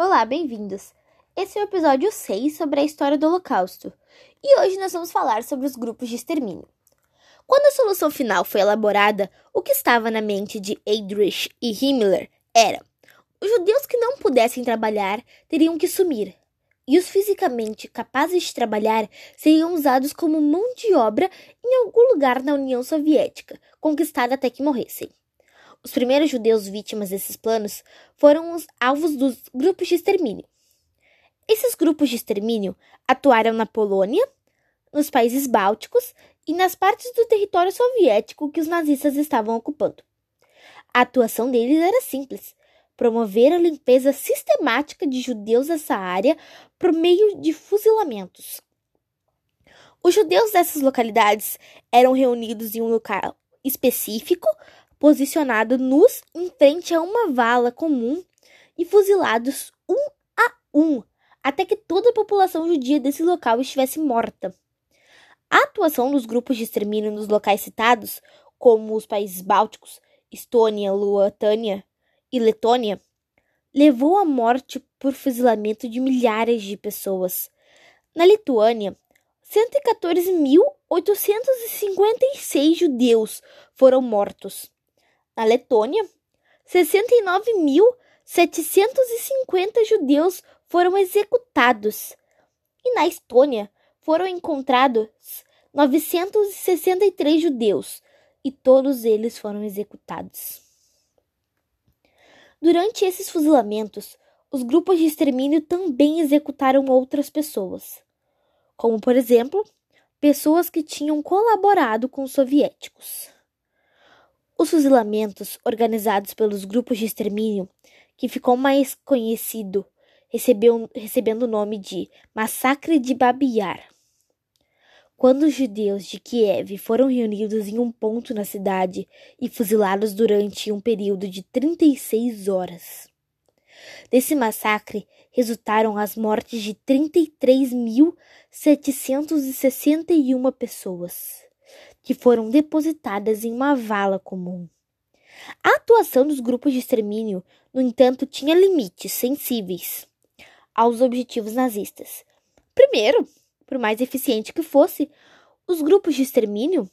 Olá, bem-vindos! Esse é o episódio 6 sobre a história do Holocausto e hoje nós vamos falar sobre os grupos de extermínio. Quando a solução final foi elaborada, o que estava na mente de Heydrich e Himmler era: os judeus que não pudessem trabalhar teriam que sumir, e os fisicamente capazes de trabalhar seriam usados como mão de obra em algum lugar na União Soviética, conquistada até que morressem. Os primeiros judeus vítimas desses planos foram os alvos dos grupos de extermínio. Esses grupos de extermínio atuaram na Polônia, nos países bálticos e nas partes do território soviético que os nazistas estavam ocupando. A atuação deles era simples: promover a limpeza sistemática de judeus dessa área por meio de fuzilamentos. Os judeus dessas localidades eram reunidos em um local específico posicionado nus em frente a uma vala comum e fuzilados um a um, até que toda a população judia desse local estivesse morta. A atuação dos grupos de extermínio nos locais citados, como os países bálticos, Estônia, Luatânia e Letônia, levou à morte por fuzilamento de milhares de pessoas. Na Lituânia, 114.856 judeus foram mortos. Na Letônia, 69.750 judeus foram executados. E na Estônia foram encontrados 963 judeus e todos eles foram executados. Durante esses fuzilamentos, os grupos de extermínio também executaram outras pessoas, como por exemplo, pessoas que tinham colaborado com os soviéticos. Os fuzilamentos organizados pelos grupos de extermínio, que ficou mais conhecido, recebeu, recebendo o nome de Massacre de Babi-Yar. Quando os judeus de Kiev foram reunidos em um ponto na cidade e fuzilados durante um período de 36 horas. Desse massacre resultaram as mortes de 33.761 pessoas que foram depositadas em uma vala comum. A atuação dos grupos de extermínio, no entanto, tinha limites sensíveis aos objetivos nazistas. Primeiro, por mais eficiente que fosse, os grupos de extermínio,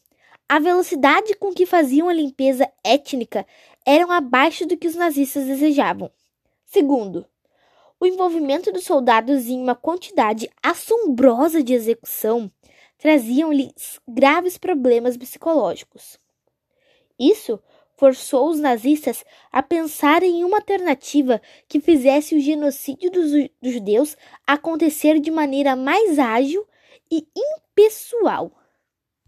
a velocidade com que faziam a limpeza étnica eram abaixo do que os nazistas desejavam. Segundo, o envolvimento dos soldados em uma quantidade assombrosa de execução traziam-lhes graves problemas psicológicos. Isso forçou os nazistas a pensar em uma alternativa que fizesse o genocídio dos, judeus acontecer de maneira mais ágil e impessoal.